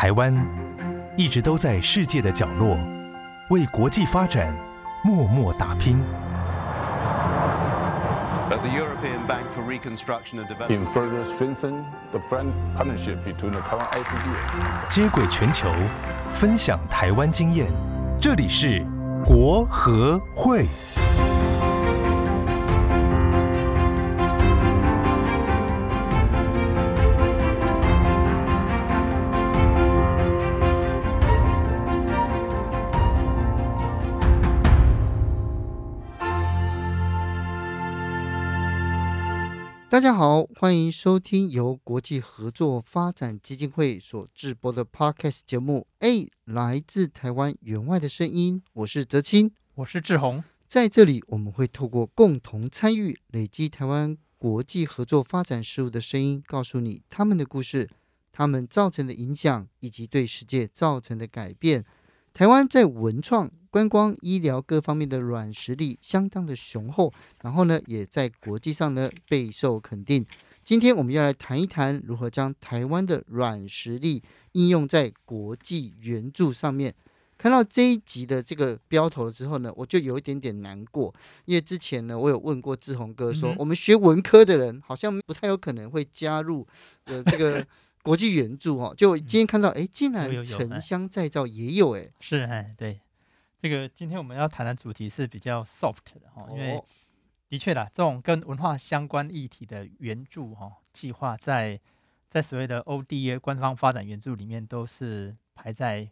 台湾一直都在世界的角落，为国际发展默默打拼。接轨全球，分享台湾经验，这里是国和会。大家好，欢迎收听由国际合作发展基金会所制播的 Podcast 节目。哎，来自台湾员外的声音，我是泽清，我是志宏。在这里，我们会透过共同参与，累积台湾国际合作发展事务的声音，告诉你他们的故事，他们造成的影响，以及对世界造成的改变。台湾在文创、观光、医疗各方面的软实力相当的雄厚，然后呢，也在国际上呢备受肯定。今天我们要来谈一谈如何将台湾的软实力应用在国际援助上面。看到这一集的这个标头之后呢，我就有一点点难过，因为之前呢，我有问过志宏哥说，嗯、我们学文科的人好像不太有可能会加入呃这个。国际援助哦，就今天看到，哎、嗯，竟然城乡再造也有哎，是哎，对，这个今天我们要谈的主题是比较 soft 的哈，因为的确啦，这种跟文化相关议题的援助哈计划，在在所谓的 ODA 官方发展援助里面都是排在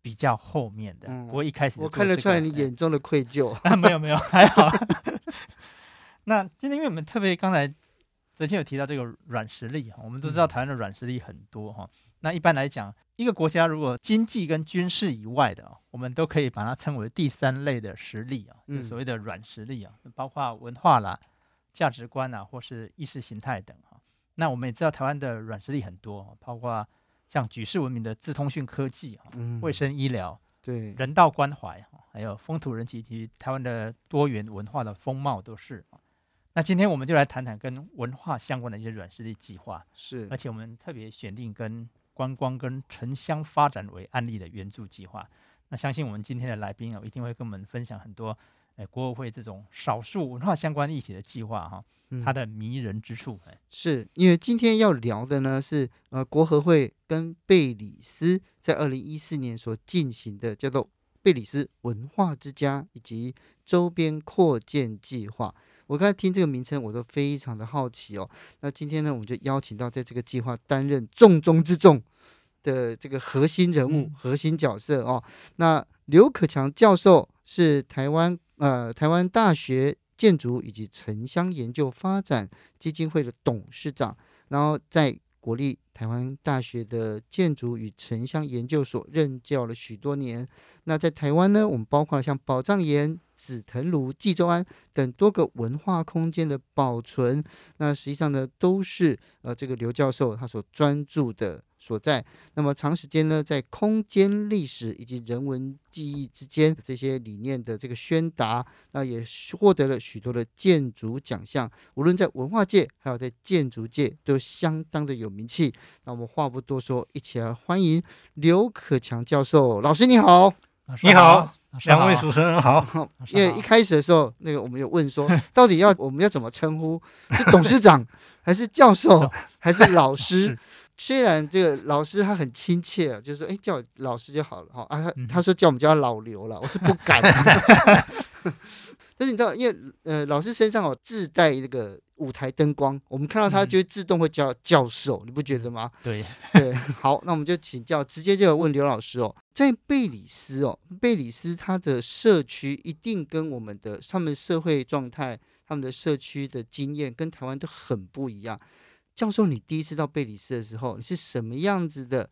比较后面的。不过一开始、这个、我看得出来你眼中的愧疚，啊，没有没有，还好。那今天因为我们特别刚才。之前有提到这个软实力哈，我们都知道台湾的软实力很多哈。那一般来讲，一个国家如果经济跟军事以外的，我们都可以把它称为第三类的实力啊，就所谓的软实力啊，包括文化啦、价值观啊，或是意识形态等哈。那我们也知道台湾的软实力很多，包括像举世闻名的自通讯科技哈、卫生医疗、对人道关怀，还有风土人情以及台湾的多元文化的风貌都是。那今天我们就来谈谈跟文化相关的一些软实力计划，是，而且我们特别选定跟观光跟城乡发展为案例的援助计划。那相信我们今天的来宾啊，一定会跟我们分享很多，诶，国合会这种少数文化相关议题的计划哈，它的迷人之处。嗯、是因为今天要聊的呢是呃国合会跟贝里斯在二零一四年所进行的叫做贝里斯文化之家以及周边扩建计划。我刚才听这个名称，我都非常的好奇哦。那今天呢，我们就邀请到在这个计划担任重中之重的这个核心人物、嗯、核心角色哦。那刘可强教授是台湾呃台湾大学建筑以及城乡研究发展基金会的董事长，然后在国立台湾大学的建筑与城乡研究所任教了许多年。那在台湾呢，我们包括像宝藏岩。紫藤庐、纪州庵等多个文化空间的保存，那实际上呢，都是呃这个刘教授他所专注的所在。那么长时间呢，在空间历史以及人文记忆之间这些理念的这个宣达，那也获得了许多的建筑奖项，无论在文化界还有在建筑界都相当的有名气。那我们话不多说，一起来欢迎刘可强教授。老师你好，你好。两位主持人好，因为一开始的时候，那个我们有问说，到底要我们要怎么称呼？是董事长，还是教授，还是老师？虽然这个老师他很亲切啊，就是说，哎，叫老师就好了哈。啊，他他说叫我们叫他老刘了，我是不敢。但是你知道，因为呃，老师身上有自带那个。舞台灯光，我们看到他就会自动会叫教授，嗯、你不觉得吗？对对，好，那我们就请教，直接就问刘老师哦，在贝里斯哦，贝里斯他的社区一定跟我们的他们社会状态、他们的社区的经验跟台湾都很不一样。教授，你第一次到贝里斯的时候，你是什么样子的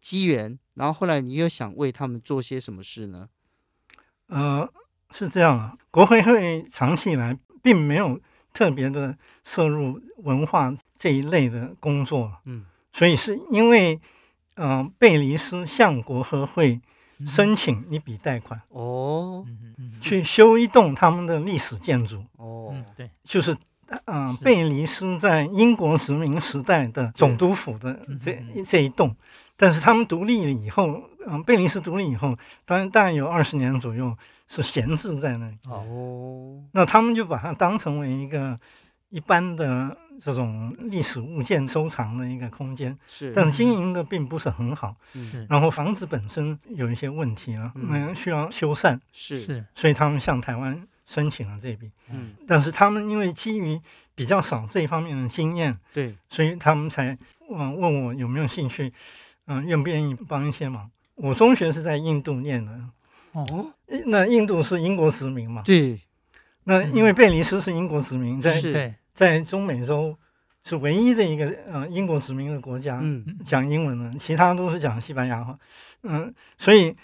机缘？然后后来你又想为他们做些什么事呢？呃，是这样啊，国会会长期以来并没有。特别的涉入文化这一类的工作，嗯，所以是因为，嗯、呃，贝里斯向国合会申请一笔贷款，哦，去修一栋他们的历史建筑，哦，对，就是嗯、呃，贝里斯在英国殖民时代的总督府的这这一栋，但是他们独立了以后，嗯、呃，贝里斯独立以后，当然大概有二十年左右是闲置在那里。哦，那他们就把它当成为一个一般的这种历史物件收藏的一个空间，是，但是经营的并不是很好。嗯，然后房子本身有一些问题了，那需要修缮。是是，所以他们向台湾。申请了这笔，嗯，但是他们因为基于比较少这一方面的经验，对，所以他们才问问我有没有兴趣，嗯，愿不愿意帮一些忙。我中学是在印度念的，哦，那印度是英国殖民嘛？对，那因为贝里斯是英国殖民，在在中美洲是唯一的一个呃英国殖民的国家，嗯，讲英文的，其他都是讲西班牙话，嗯，所以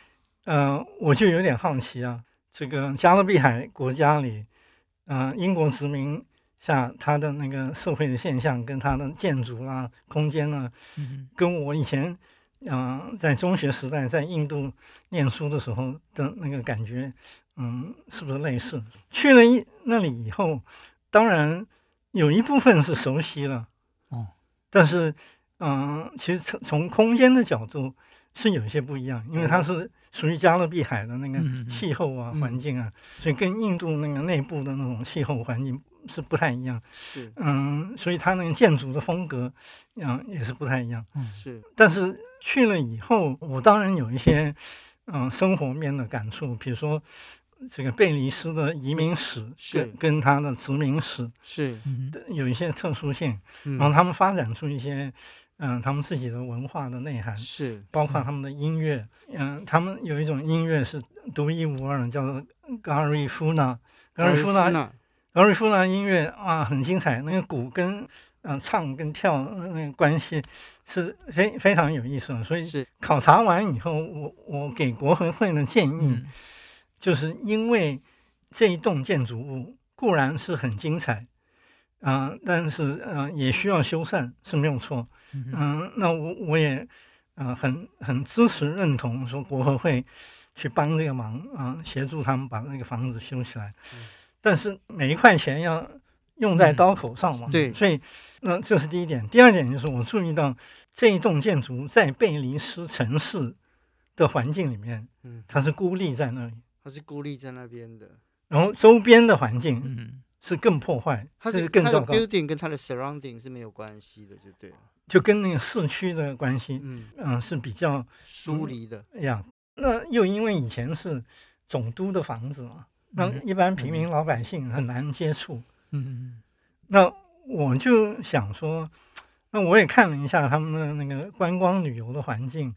呃我就有点好奇啊。这个加勒比海国家里，嗯、呃，英国殖民下它的那个社会的现象，跟它的建筑啦、空间呢，跟我以前，嗯、呃，在中学时代在印度念书的时候的那个感觉，嗯，是不是类似？去了一那里以后，当然有一部分是熟悉了，哦，但是，嗯、呃，其实从从空间的角度是有一些不一样，因为它是。属于加勒比海的那个气候啊，环境啊，所以跟印度那个内部的那种气候环境是不太一样。是，嗯，所以它那个建筑的风格，嗯，也是不太一样。嗯，是。但是去了以后，我当然有一些嗯生活面的感触，比如说这个贝里斯的移民史跟跟它的殖民史是有一些特殊性，然后他们发展出一些。嗯，他们自己的文化的内涵是，包括他们的音乐。嗯，他们有一种音乐是独一无二的，叫做 Garifuna。Garifuna，Garifuna 音乐啊，很精彩。那个鼓跟嗯、呃、唱跟跳那个关系是非非常有意思的。所以考察完以后，我我给国合会的建议，嗯、就是因为这一栋建筑物固然是很精彩。啊、呃，但是呃，也需要修缮是没有错。嗯、呃，那我我也呃很很支持认同说国合会去帮这个忙啊、呃，协助他们把那个房子修起来。嗯、但是每一块钱要用在刀口上嘛。对、嗯，所以那这是第一点。第二点就是我注意到这一栋建筑在贝尼斯城市的环境里面，嗯，它是孤立在那里，它是孤立在那边的。然后周边的环境，嗯。是更破坏，它是更糟糕。building 跟它的 surrounding 是没有关系的，就对了。就跟那个市区的关系，嗯嗯、呃，是比较疏离的。哎呀，那又因为以前是总督的房子嘛，那一般平民老百姓很难接触。嗯嗯。那我就想说，那我也看了一下他们的那个观光旅游的环境，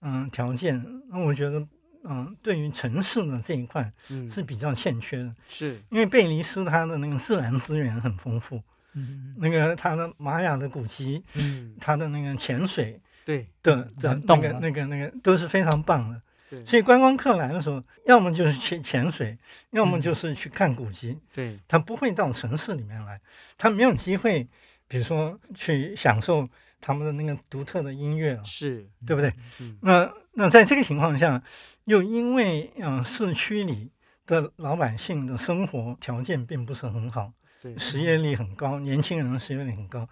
嗯、呃，条件，那我觉得。嗯，对于城市的这一块，是比较欠缺的，嗯、是。因为贝里斯它的那个自然资源很丰富，嗯，那个它的玛雅的古迹，嗯，它的那个潜水，对。的的那个那个那个都是非常棒的，对，所以观光客来的时候，要么就是去潜水，要么就是去看古迹，对，他不会到城市里面来，他没有机会，比如说去享受他们的那个独特的音乐，是对不对？嗯，那那在这个情况下。又因为嗯、呃，市区里的老百姓的生活条件并不是很好，对，失业率很高，年轻人的失业率很高，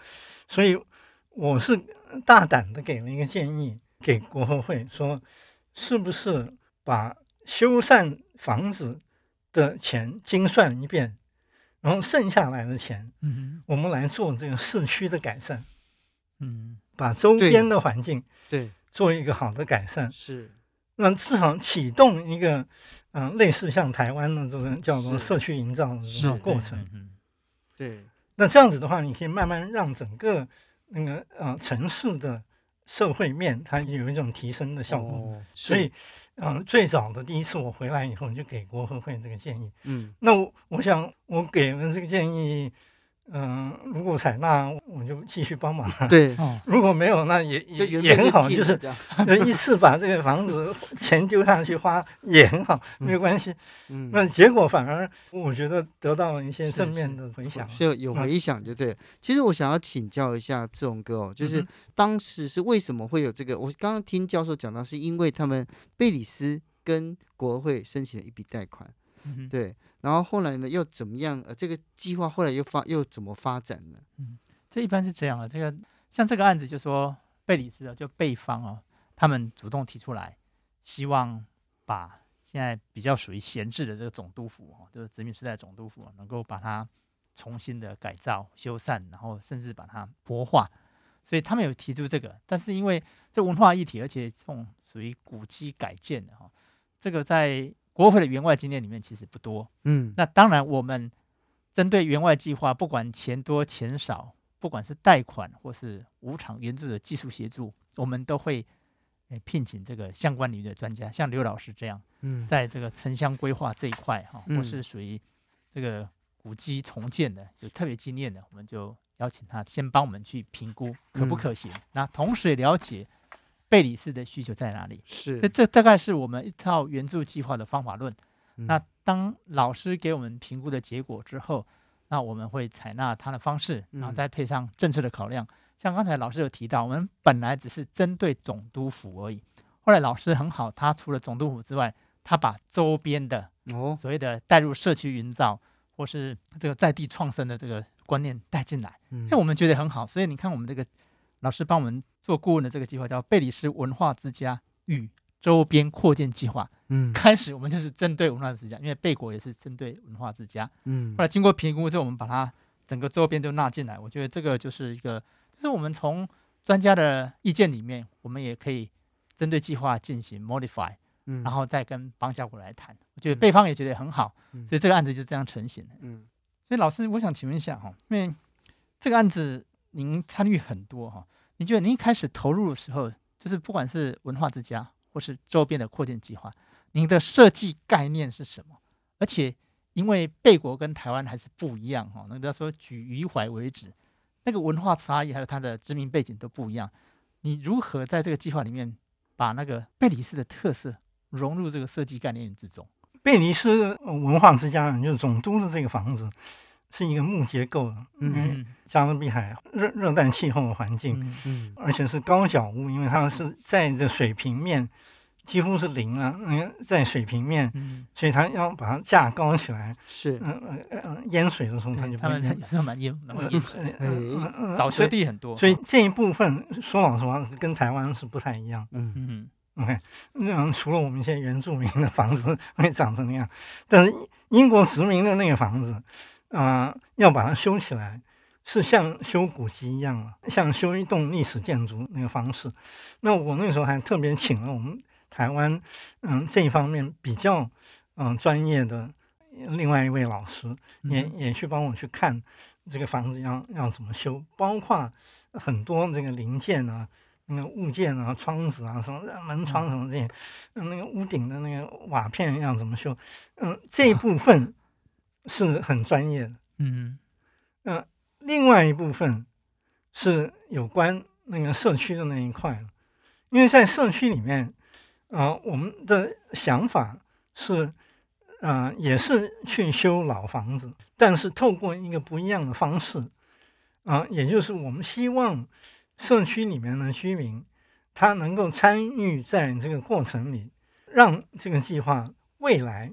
所以我是大胆的给了一个建议给国合会，说是不是把修缮房子的钱精算一遍，然后剩下来的钱，嗯，我们来做这个市区的改善，嗯，把周边的环境对做一个好的改善是。那至少启动一个，嗯、呃，类似像台湾的这种叫做社区营造的这种过程，对，对。那这样子的话，你可以慢慢让整个那个呃城市的社会面它有一种提升的效果。哦、所以，嗯、呃，最早的第一次我回来以后，就给国合会这个建议。嗯。那我我想我给了这个建议。嗯，如果采纳，我就继续帮忙。对，如果没有，那也也也很好，就是 一次把这个房子钱丢下去花 也很好，没有关系。嗯，那结果反而我觉得得到了一些正面的回响，是有回响就对。其实我想要请教一下志宏哥哦，就是当时是为什么会有这个？我刚刚听教授讲到，是因为他们贝里斯跟国会申请了一笔贷款。嗯、对。然后后来呢，又怎么样？呃，这个计划后来又发又怎么发展呢？嗯，这一般是这样的。这个像这个案子，就说贝里斯的就贝方哦，他们主动提出来，希望把现在比较属于闲置的这个总督府哦，就是殖民时代总督府，能够把它重新的改造、修缮，然后甚至把它活化。所以他们有提出这个，但是因为这文化议题，而且这种属于古迹改建的哈，这个在。国会的援外经验里面其实不多，嗯，那当然我们针对援外计划，不管钱多钱少，不管是贷款或是无偿援助的技术协助，我们都会诶聘请这个相关领域的专家，像刘老师这样，嗯，在这个城乡规划这一块哈，嗯、或是属于这个古迹重建的有特别经验的，我们就邀请他先帮我们去评估可不可行，嗯、那同时也了解。贝里斯的需求在哪里？是，所以这大概是我们一套援助计划的方法论。嗯、那当老师给我们评估的结果之后，那我们会采纳他的方式，然后再配上政策的考量。嗯、像刚才老师有提到，我们本来只是针对总督府而已。后来老师很好，他除了总督府之外，他把周边的哦所谓的带入社区营造或是这个在地创生的这个观念带进来，因为、嗯、我们觉得很好。所以你看，我们这个老师帮我们。做顾问的这个计划叫贝里斯文化之家与周边扩建计划。嗯，开始我们就是针对文化之家，因为贝国也是针对文化之家。嗯，后来经过评估之后，我们把它整个周边都纳进来。我觉得这个就是一个，就是我们从专家的意见里面，我们也可以针对计划进行 modify，嗯，然后再跟邦交国来谈。我觉得贝方也觉得很好，所以这个案子就这样成型了。嗯，所以老师，我想请问一下哈，因为这个案子您参与很多哈。你觉得您一开始投入的时候，就是不管是文化之家或是周边的扩建计划，您的设计概念是什么？而且因为贝国跟台湾还是不一样哈，那个说举余淮为止，那个文化差异还有它的殖民背景都不一样。你如何在这个计划里面把那个贝里斯的特色融入这个设计概念之中？贝里斯文化之家就是总督的这个房子。是一个木结构的，因为加勒比海热热带气候的环境，嗯，而且是高脚屋，因为它是在这水平面几乎是零啊，嗯，在水平面，所以它要把它架高起来，是，嗯嗯嗯，淹水的时候它就不淹，也是蛮淹，蛮淹，嗯，沼泽地很多，所以这一部分说老实话跟台湾是不太一样，嗯。嗯，OK，那除了我们现在原住民的房子会长成那样，但是英国殖民的那个房子。啊、呃，要把它修起来，是像修古迹一样啊，像修一栋历史建筑那个方式。那我那时候还特别请了我们台湾，嗯，这一方面比较嗯专业的另外一位老师，也也去帮我去看这个房子要要怎么修，包括很多这个零件啊，那个物件啊，窗子啊，什么门窗什么这些，嗯，那个屋顶的那个瓦片要怎么修，嗯，这一部分。是很专业的，嗯，那、呃、另外一部分是有关那个社区的那一块，因为在社区里面，啊、呃，我们的想法是，啊、呃，也是去修老房子，但是透过一个不一样的方式，啊、呃，也就是我们希望社区里面的居民他能够参与在这个过程里，让这个计划未来。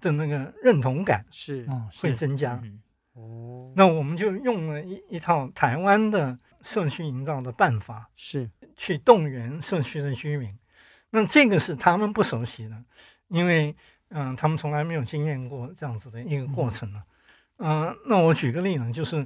的那个认同感是。会增加。哦，那我们就用了一一套台湾的社区营造的办法，是。去动员社区的居民。那这个是他们不熟悉的，因为嗯、呃，他们从来没有经验过这样子的一个过程呢。嗯、呃，那我举个例子，就是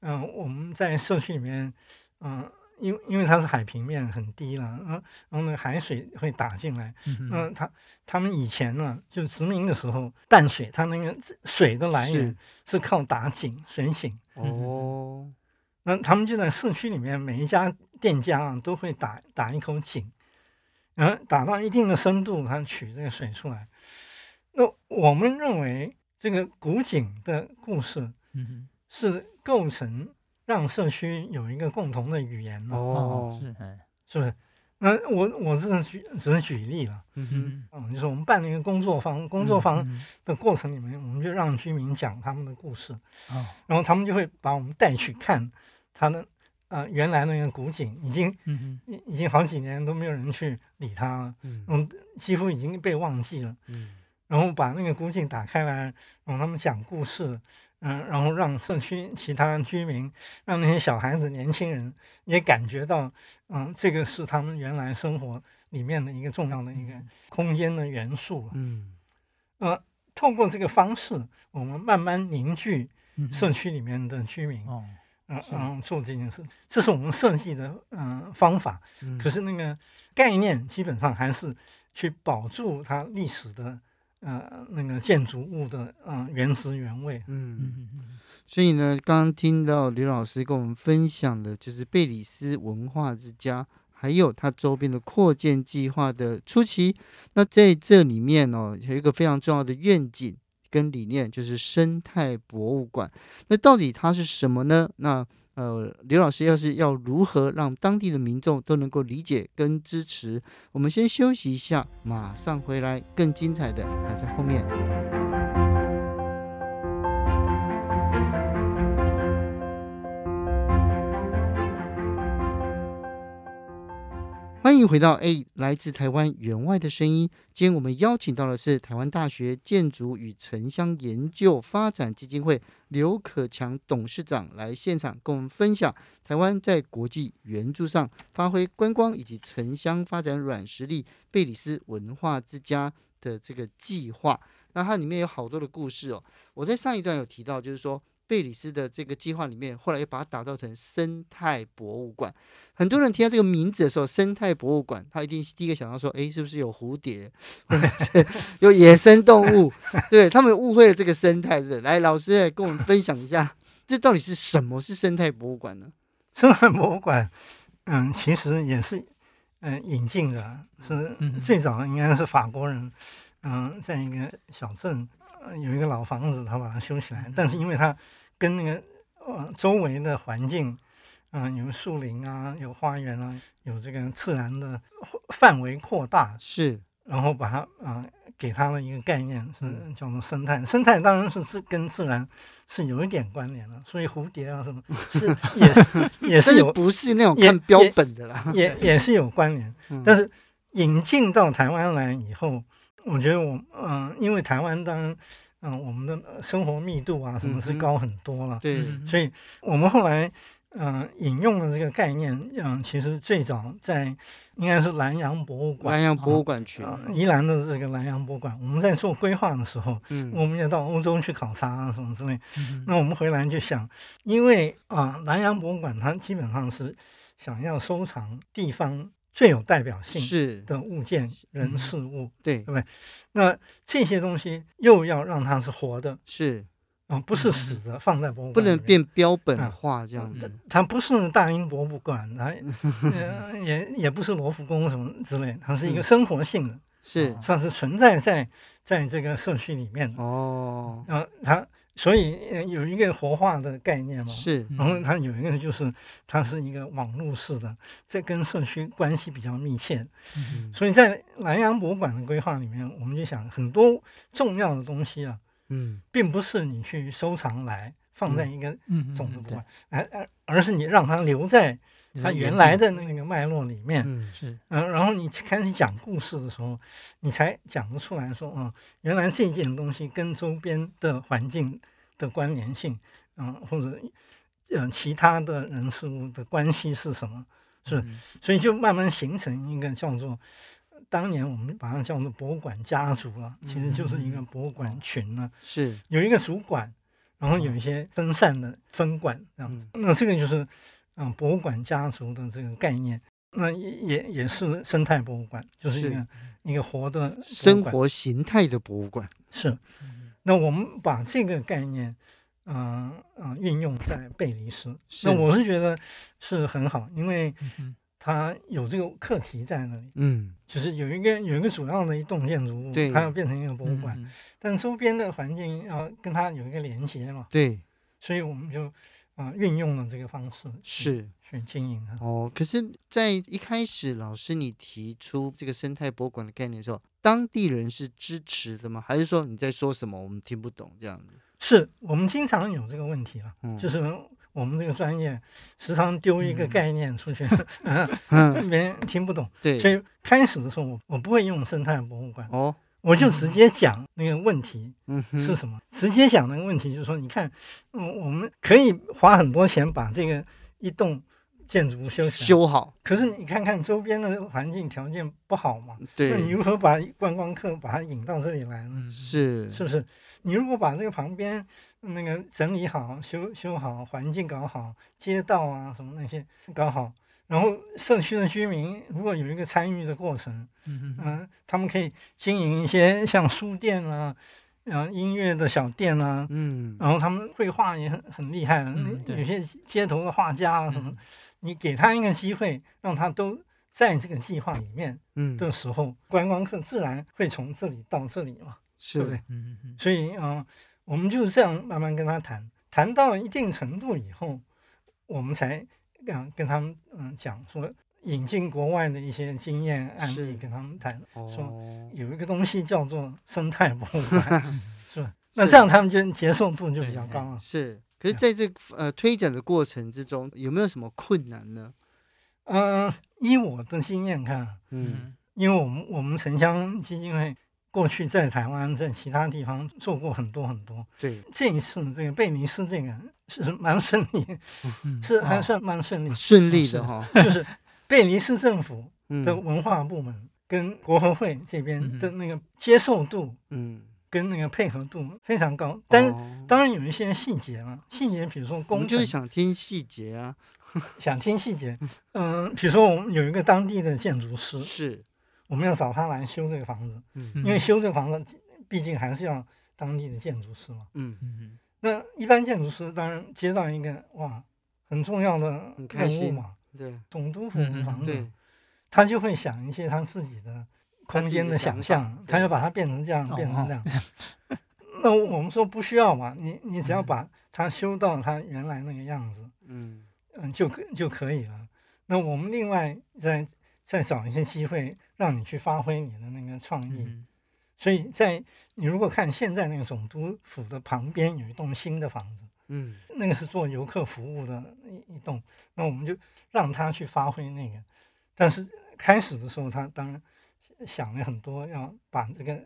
嗯、呃，我们在社区里面，嗯、呃。因因为它是海平面很低了，然后然后那个海水会打进来，嗯，那他他们以前呢，就殖民的时候淡水，它那个水的来源是。靠打井水井。哦，那他们就在市区里面每一家店家啊都会打打一口井，然后打到一定的深度，它取这个水出来。那我们认为这个古井的故事，嗯，是构成。让社区有一个共同的语言哦，是是不是？那我我这是举只是举例了，嗯哼，嗯，就是我们办了一个工作坊，工作坊的过程里面，我们就让居民讲他们的故事，哦，然后他们就会把我们带去看他的啊原来那个古井，已经嗯已已经好几年都没有人去理他了，嗯，几乎已经被忘记了，嗯，然后把那个古井打开来，让他们讲故事，嗯，然后让社区其他居民，让那些小孩子、年轻人也感觉到，嗯，这个是他们原来生活里面的一个重要的一个空间的元素。嗯，呃，透过这个方式，我们慢慢凝聚社区里面的居民。哦。嗯嗯，做这件事，这是我们设计的嗯、呃、方法。嗯、可是那个概念基本上还是去保住它历史的呃那个建筑物的啊、呃、原汁原味。嗯嗯嗯。所以呢，刚刚听到刘老师跟我们分享的，就是贝里斯文化之家，还有它周边的扩建计划的初期。那在这里面哦，有一个非常重要的愿景。跟理念就是生态博物馆，那到底它是什么呢？那呃，刘老师要是要如何让当地的民众都能够理解跟支持？我们先休息一下，马上回来，更精彩的还在后面。迎回到 A 来自台湾援外的声音。今天我们邀请到的是台湾大学建筑与城乡研究发展基金会刘可强董事长来现场跟我们分享台湾在国际援助上发挥观光以及城乡发展软实力贝里斯文化之家的这个计划。那它里面有好多的故事哦。我在上一段有提到，就是说。贝里斯的这个计划里面，后来又把它打造成生态博物馆。很多人听到这个名字的时候，生态博物馆，他一定第一个想到说：“诶，是不是有蝴蝶，或者是 有野生动物？”对，他们误会了这个生态，是不是？来，老师来跟我们分享一下，这到底是什么是生态博物馆呢？生态博物馆，嗯，其实也是嗯、呃、引进的，是最早应该是法国人，嗯，在一个小镇有一个老房子，他把它修起来，但是因为它跟那个呃周围的环境，嗯、呃，有树林啊，有花园啊，有这个自然的范围扩大，是，然后把它啊、呃、给它的一个概念是叫做生态。生态当然是自跟自然是有一点关联的，所以蝴蝶啊什么 是也是也是有，不是那种看标本的啦，也也，也是有关联。但是引进到台湾来以后，我觉得我嗯、呃，因为台湾当然。嗯，我们的生活密度啊，什么是高很多了。嗯、对，所以我们后来嗯、呃、引用的这个概念，嗯，其实最早在应该是南洋博物馆，南洋博物馆区，啊、宜兰的这个南洋博物馆。我们在做规划的时候，嗯，我们也到欧洲去考察啊，什么之类。嗯、那我们回来就想，因为啊，南洋博物馆它基本上是想要收藏地方。最有代表性的物件、人、事物，对，对不对？那这些东西又要让它是活的，是啊，不是死的，放在博物馆，不能变标本化这样子。它不是大英博物馆，它也也不是罗浮宫什么之类，它是一个生活性的，是算是存在在在这个社区里面的哦。然后它。所以有一个活化的概念嘛，是，然后它有一个就是它是一个网络式的，这跟社区关系比较密切。嗯、所以在南阳博物馆的规划里面，我们就想很多重要的东西啊，嗯，并不是你去收藏来放在一个总的博物馆，而而、嗯、而是你让它留在它原来的那个脉络里面，嗯，是，嗯，然后你开始讲故事的时候，你才讲得出来说，嗯，原来这件东西跟周边的环境。的关联性，嗯，或者嗯，其他的人事物的关系是什么？是，嗯、所以就慢慢形成一个叫做，当年我们把它叫做博物馆家族了，其实就是一个博物馆群了。是有一个主管，然后有一些分散的分馆，这样、嗯。那这个就是嗯，博物馆家族的这个概念。那也也也是生态博物馆，就是一个是一个活的生活形态的博物馆。是。那我们把这个概念，嗯、呃、嗯、呃，运用在贝里斯，那我是觉得是很好，因为它有这个课题在那里，嗯，就是有一个有一个主要的一栋建筑物，它要变成一个博物馆，嗯、但周边的环境要跟它有一个连接嘛，对，所以我们就啊、呃、运用了这个方式是去经营它。哦，可是，在一开始老师你提出这个生态博物馆的概念的时候。当地人是支持的吗？还是说你在说什么我们听不懂这样子？是我们经常有这个问题啊，嗯、就是我们这个专业时常丢一个概念出去，嗯，别人听不懂。对，所以开始的时候我我不会用生态博物馆，哦，我就直接讲那个问题嗯是什么，直接讲那个问题就是说，你看，嗯，我们可以花很多钱把这个一栋建筑物修修好，可是你看看周边的环境条件不好嘛，对，那你如何把观光客把它引到这里来呢？是，是不是？你如果把这个旁边那个整理好、修修好，环境搞好，街道啊什么那些搞好。然后社区的居民如果有一个参与的过程，嗯、呃、他们可以经营一些像书店啊，然后音乐的小店啊，嗯，然后他们绘画也很很厉害，嗯，有些街头的画家啊什么，嗯、你给他一个机会，让他都在这个计划里面，嗯，的时候，观光客自然会从这里到这里嘛，是对不对？嗯嗯，所以啊、呃，我们就是这样慢慢跟他谈，谈到一定程度以后，我们才。跟跟他们嗯讲说，引进国外的一些经验案例，跟他们谈说，有一个东西叫做生态博物馆，是吧？那这样他们就接受度就比较高了。是，可是在这呃推展的过程之中，有没有什么困难呢？嗯，依我的经验看，嗯，因为我们我们城乡基金会。过去在台湾，在其他地方做过很多很多。对，这一次这个贝尼斯这个是蛮顺利，嗯、是还算蛮顺利，哦、顺利的哈。就是贝尼斯政府的文化部门跟国合会这边的那个接受度，嗯，跟那个配合度非常高。但是当然有一些细节嘛，细节比如说工程，就是想听细节啊，想听细节。嗯，比如说我们有一个当地的建筑师是。我们要找他来修这个房子，嗯，因为修这个房子，毕竟还是要当地的建筑师嘛，嗯。嗯，那一般建筑师当然接到一个哇很重要的任务嘛，对，总督府的房子，他就会想一些他自己的空间的想象，他就把它变成这样，变成这样。那我们说不需要嘛，你你只要把它修到它原来那个样子，嗯嗯，就可就可以了。那我们另外再再找一些机会。让你去发挥你的那个创意，嗯、所以在你如果看现在那个总督府的旁边有一栋新的房子，嗯，那个是做游客服务的一一栋，那我们就让他去发挥那个。但是开始的时候，他当然想了很多，要把这个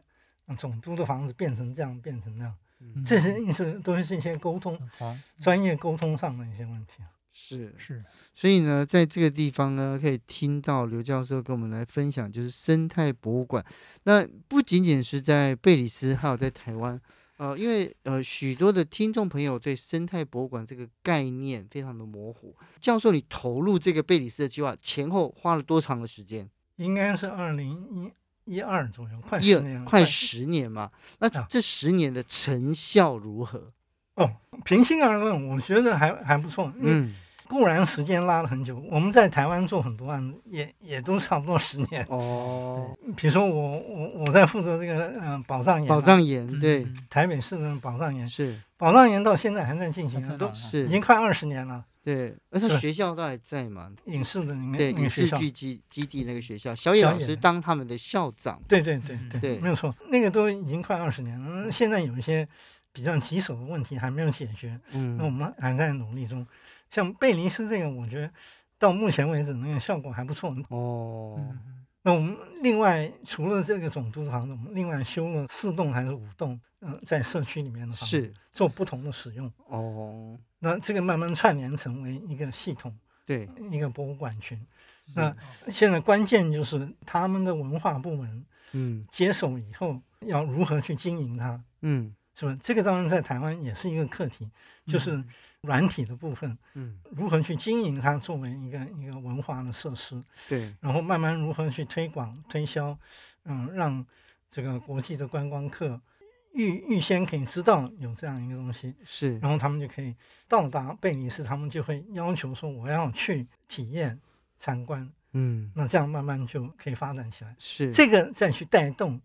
总督的房子变成这样，变成那样，嗯、这些意思都是一些沟通、嗯、专业沟通上的一些问题。是是，所以呢，在这个地方呢，可以听到刘教授跟我们来分享，就是生态博物馆。那不仅仅是在贝里斯，还有在台湾，呃，因为呃，许多的听众朋友对生态博物馆这个概念非常的模糊。教授，你投入这个贝里斯的计划前后花了多长的时间？应该是二零一一二左右，快十年，快十年嘛。那这十年的成效如何？哦，平心而论，我觉得还还不错。嗯。固然时间拉了很久，我们在台湾做很多案子，也也都差不多十年。哦，比如说我我我在负责这个嗯宝藏岩，宝藏岩对，台北市的宝藏岩是。宝藏岩到现在还在进行，都是。已经快二十年了。对，而且学校都还在嘛，影视的对影视剧基基地那个学校，小野老师当他们的校长。对对对对，没有错，那个都已经快二十年了。现在有一些比较棘手的问题还没有解决，嗯，那我们还在努力中。像贝尼斯这个，我觉得到目前为止那个效果还不错哦。那我们另外除了这个总督的房子，我们另外修了四栋还是五栋？嗯，在社区里面的房子是做不同的使用哦。那这个慢慢串联成为一个系统，对，一个博物馆群。那现在关键就是他们的文化部门，嗯，接手以后要如何去经营它，嗯。是吧？这个当然在台湾也是一个课题，就是软体的部分，嗯，如何去经营它作为一个一个文化的设施，对，然后慢慢如何去推广推销，嗯，让这个国际的观光客预预先可以知道有这样一个东西，是，然后他们就可以到达贝里斯，他们就会要求说我要去体验参观，嗯，那这样慢慢就可以发展起来，是。这个再去带动。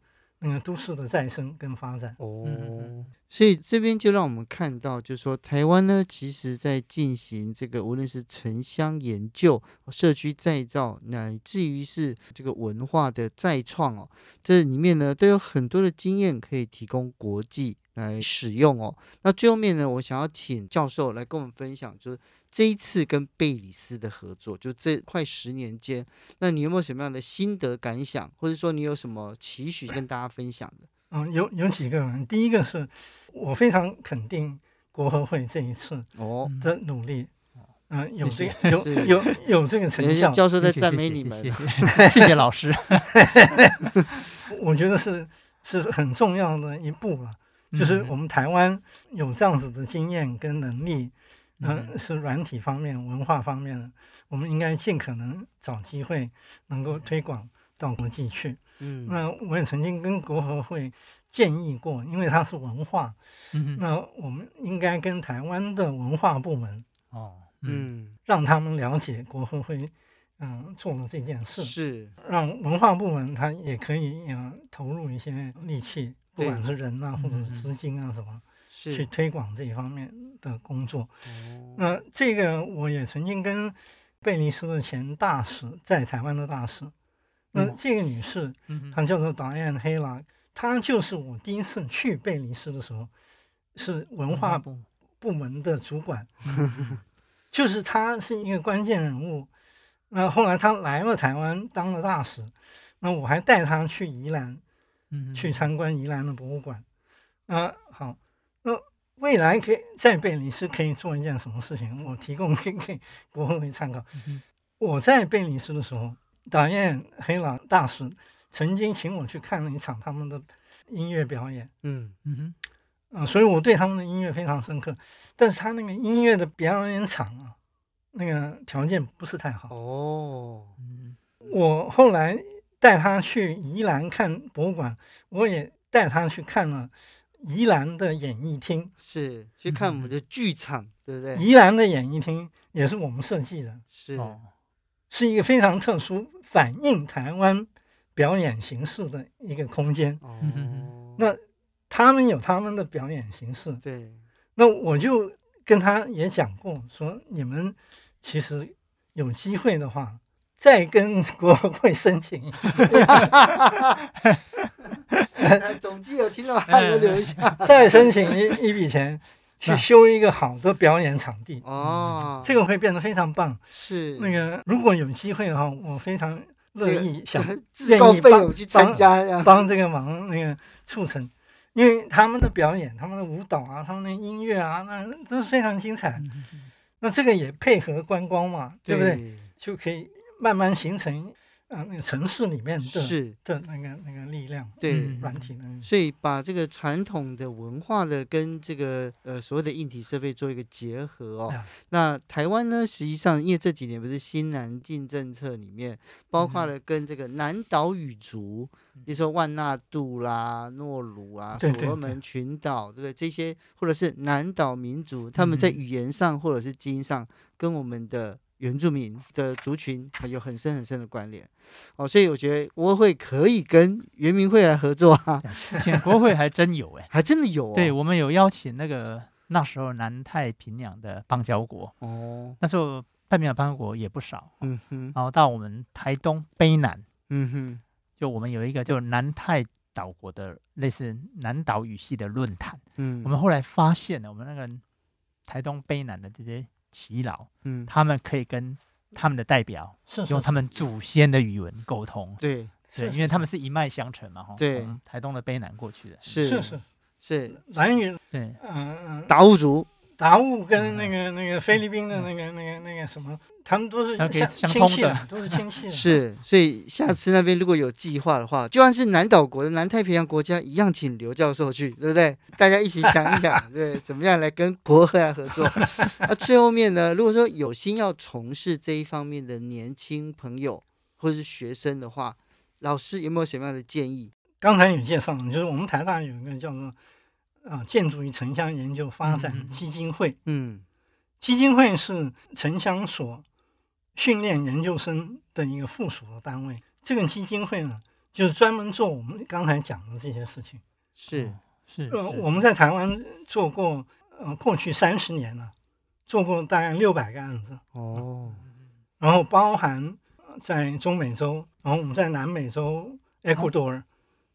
那个都市的再生跟发展哦，所以这边就让我们看到，就是说台湾呢，其实在进行这个无论是城乡研究、社区再造，乃至于是这个文化的再创哦，这里面呢都有很多的经验可以提供国际。来使用哦。那最后面呢，我想要请教授来跟我们分享，就是这一次跟贝里斯的合作，就这快十年间，那你有没有什么样的心得感想，或者说你有什么期许跟大家分享的？嗯，有有几个人，第一个是我非常肯定国合会这一次哦的努力。嗯，有这个有有有这个成效，教授在赞美你们，谢谢，谢谢老师。我觉得是是很重要的一步了，就是我们台湾有这样子的经验跟能力，嗯，是软体方面、文化方面的，我们应该尽可能找机会能够推广到国际去。嗯，那我也曾经跟国合会建议过，因为它是文化，嗯，那我们应该跟台湾的文化部门哦。嗯，让他们了解国合会，嗯，做了这件事，是。让文化部门他也可以嗯投入一些力气，不管是人啊或者是资金啊什么，是。去推广这一方面的工作。哦，那这个我也曾经跟贝尼斯的前大使在台湾的大使，那这个女士，她叫做导演黑拉，她就是我第一次去贝尼斯的时候，是文化部。部门的主管。就是她是一个关键人物，那后来她来了台湾当了大使，那我还带她去宜兰，嗯，去参观宜兰的博物馆，啊，好，那未来可以在贝里斯可以做一件什么事情？我提供给给国合会参考。我在贝里斯的时候，导演黑老大师曾经请我去看了一场他们的音乐表演，嗯嗯哼。啊，所以我对他们的音乐非常深刻，但是他那个音乐的表演场啊，那个条件不是太好。哦，我后来带他去宜兰看博物馆，我也带他去看了宜兰的演艺厅，是去看我们的剧场，嗯、对不对？宜兰的演艺厅也是我们设计的，是，是一个非常特殊，反映台湾表演形式的一个空间。哦，那。他们有他们的表演形式，对。那我就跟他也讲过，说你们其实有机会的话，再跟国会申请。总机有听到话都留一下，再申请一一笔钱去修一个好的表演场地。哦，这个会变得非常棒。是那个，如果有机会的话，我非常乐意想 自告奋勇去参加，帮这个忙，那个促成。因为他们的表演、他们的舞蹈啊、他们的音乐啊，那都是非常精彩。那这个也配合观光嘛，对不对？就可以慢慢形成。啊，那个城市里面的是的那个那个力量，对软体呢，所以把这个传统的文化的跟这个呃所谓的硬体设备做一个结合哦。啊、那台湾呢，实际上因为这几年不是新南进政策里面，包括了跟这个南岛语族，比如说万纳度啦、诺鲁啊、所罗门群岛，对不对？这些或者是南岛民族，他们在语言上或者是基因上跟我们的。原住民的族群有很深很深的关联，哦，所以我觉得国会可以跟原民会来合作啊。之前国会还真有哎，还真的有。对，我们有邀请那个那时候南太平洋的邦交国哦，那时候太平洋邦交国也不少，嗯哼，然后到我们台东卑南，嗯哼，就我们有一个就南太岛国的类似南岛语系的论坛，嗯，我们后来发现了我们那个台东卑南的这些。耆老，嗯，他们可以跟他们的代表用他们祖先的语文沟通，对对，因为他们是一脉相承嘛，哈，对，台东的卑南过去的，是是是。是。兰屿，对，嗯嗯，达悟族。达悟跟那个那个菲律宾的那个那个那个什么，他们都是亲戚的，都是亲戚。是，所以下次那边如果有计划的话，就算是南岛国的南太平洋国家一样，请刘教授去，对不对？大家一起想一想，对，怎么样来跟国合会来合作？那最后面呢，如果说有心要从事这一方面的年轻朋友或者是学生的话，老师有没有什么样的建议？刚才有介绍，就是我们台大有一个叫做。啊，建筑与城乡研究发展基金会，嗯，基金会是城乡所训练研究生的一个附属的单位。这个基金会呢，就是专门做我们刚才讲的这些事情。是是，呃，我们在台湾做过，呃，过去三十年了，做过大概六百个案子。哦，然后包含在中美洲，然后我们在南美洲，埃克多尔。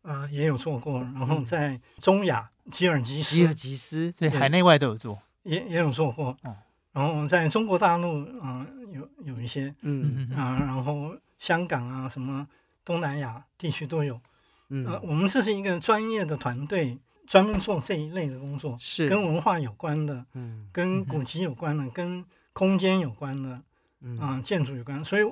呃也有做过，然后在中亚吉尔吉斯，吉尔吉斯对。海内外都有做，也也有做过。嗯，然后在中国大陆，嗯、呃，有有一些，嗯。啊、呃，然后香港啊，什么东南亚地区都有。嗯、呃，我们这是一个专业的团队，专门做这一类的工作，是。跟文化有关的，嗯，跟古籍有关的，嗯、跟空间有关的，嗯、呃，建筑有关，所以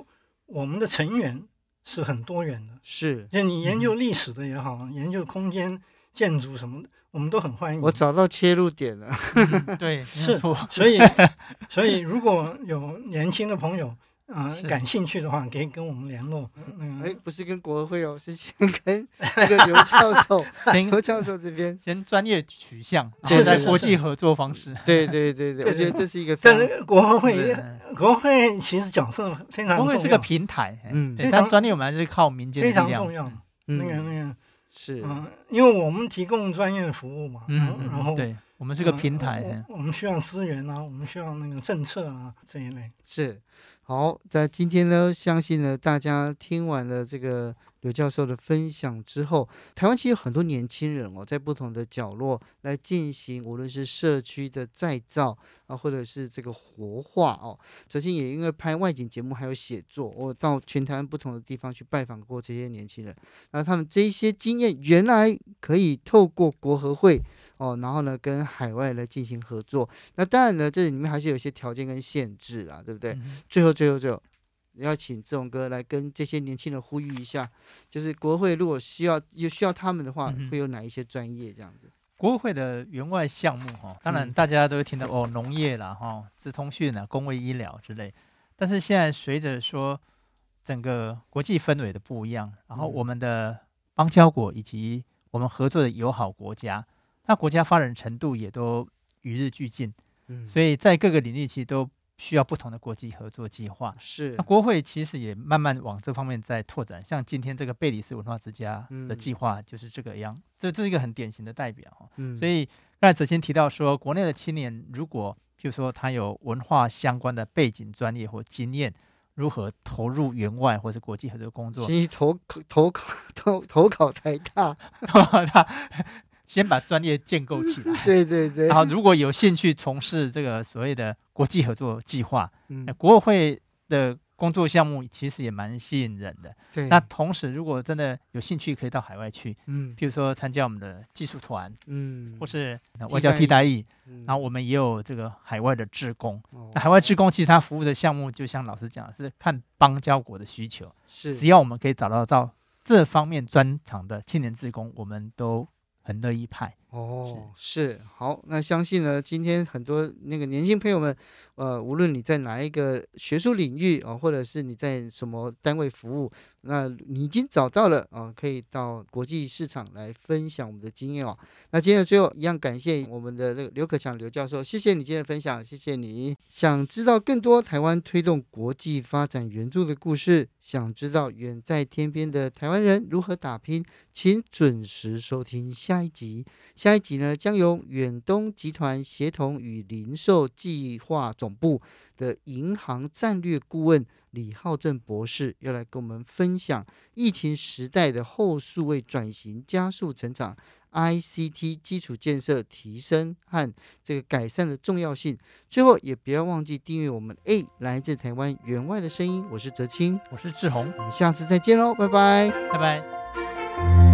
我们的成员是很多元的，是，就你研究历史的也好，嗯、研究空间建筑什么的，我们都很欢迎。我找到切入点了，嗯、对，是，所以，所以如果有年轻的朋友。啊，感兴趣的话可以跟我们联络。嗯，哎，不是跟国合会哦，是先跟那个刘教授，刘教授这边先专业取向，现在国际合作方式。对对对对，我觉得这是一个。但是国合会，国合会其实角色非常重要，是个平台。嗯，但专利我们还是靠民间非常重要。那个那个是，因为我们提供专业的服务嘛。嗯，然后对我们是个平台，我们需要资源啊，我们需要那个政策啊这一类是。好，在今天呢，相信呢，大家听完了这个刘教授的分享之后，台湾其实有很多年轻人哦，在不同的角落来进行，无论是社区的再造啊，或者是这个活化哦。哲青也因为拍外景节目还有写作，我到全台湾不同的地方去拜访过这些年轻人，那他们这一些经验原来可以透过国合会。哦，然后呢，跟海外来进行合作。那当然呢，这里面还是有一些条件跟限制啦，对不对？嗯、最后，最后，最后，要请志宏哥来跟这些年轻人呼吁一下，就是国会如果需要有需要他们的话，会有哪一些专业这样子？国会的援外项目哈，当然大家都会听到、嗯、哦，农业啦，哈，资通讯啦，公卫医疗之类。但是现在随着说整个国际氛围的不一样，然后我们的邦交国以及我们合作的友好国家。那国家发展程度也都与日俱进，嗯，所以在各个领域其实都需要不同的国际合作计划。是，那国会其实也慢慢往这方面在拓展，像今天这个贝里斯文化之家的计划就是这个样，嗯、这这是一个很典型的代表。嗯，所以刚才哲青提到说，国内的青年如果譬如说他有文化相关的背景、专业或经验，如何投入援外或是国际合作工作？其实投投考投投考台大，他。先把专业建构起来，对对对。然后如果有兴趣从事这个所谓的国际合作计划，嗯，国会的工作项目其实也蛮吸引人的。对。那同时，如果真的有兴趣，可以到海外去，嗯，譬如说参加我们的技术团，嗯，或是外交替代役，然后我们也有这个海外的志工。那海外志工其实他服务的项目，就像老师讲的，是看邦交国的需求，是只要我们可以找到到这方面专长的青年志工，我们都。很乐意派。哦，是，好，那相信呢，今天很多那个年轻朋友们，呃，无论你在哪一个学术领域啊、或者是你在什么单位服务，那你已经找到了啊、可以到国际市场来分享我们的经验哦。那今天最后一样，感谢我们的那个刘可强刘教授，谢谢你今天的分享，谢谢你。想知道更多台湾推动国际发展援助的故事，想知道远在天边的台湾人如何打拼，请准时收听下一集。下一集呢，将由远东集团协同与零售计划总部的银行战略顾问李浩正博士，要来跟我们分享疫情时代的后数位转型加速成长，ICT 基础建设提升和这个改善的重要性。最后，也不要忘记订阅我们 A 来自台湾员外的声音。我是泽青，我是志宏，我们下次再见喽，拜拜，拜拜。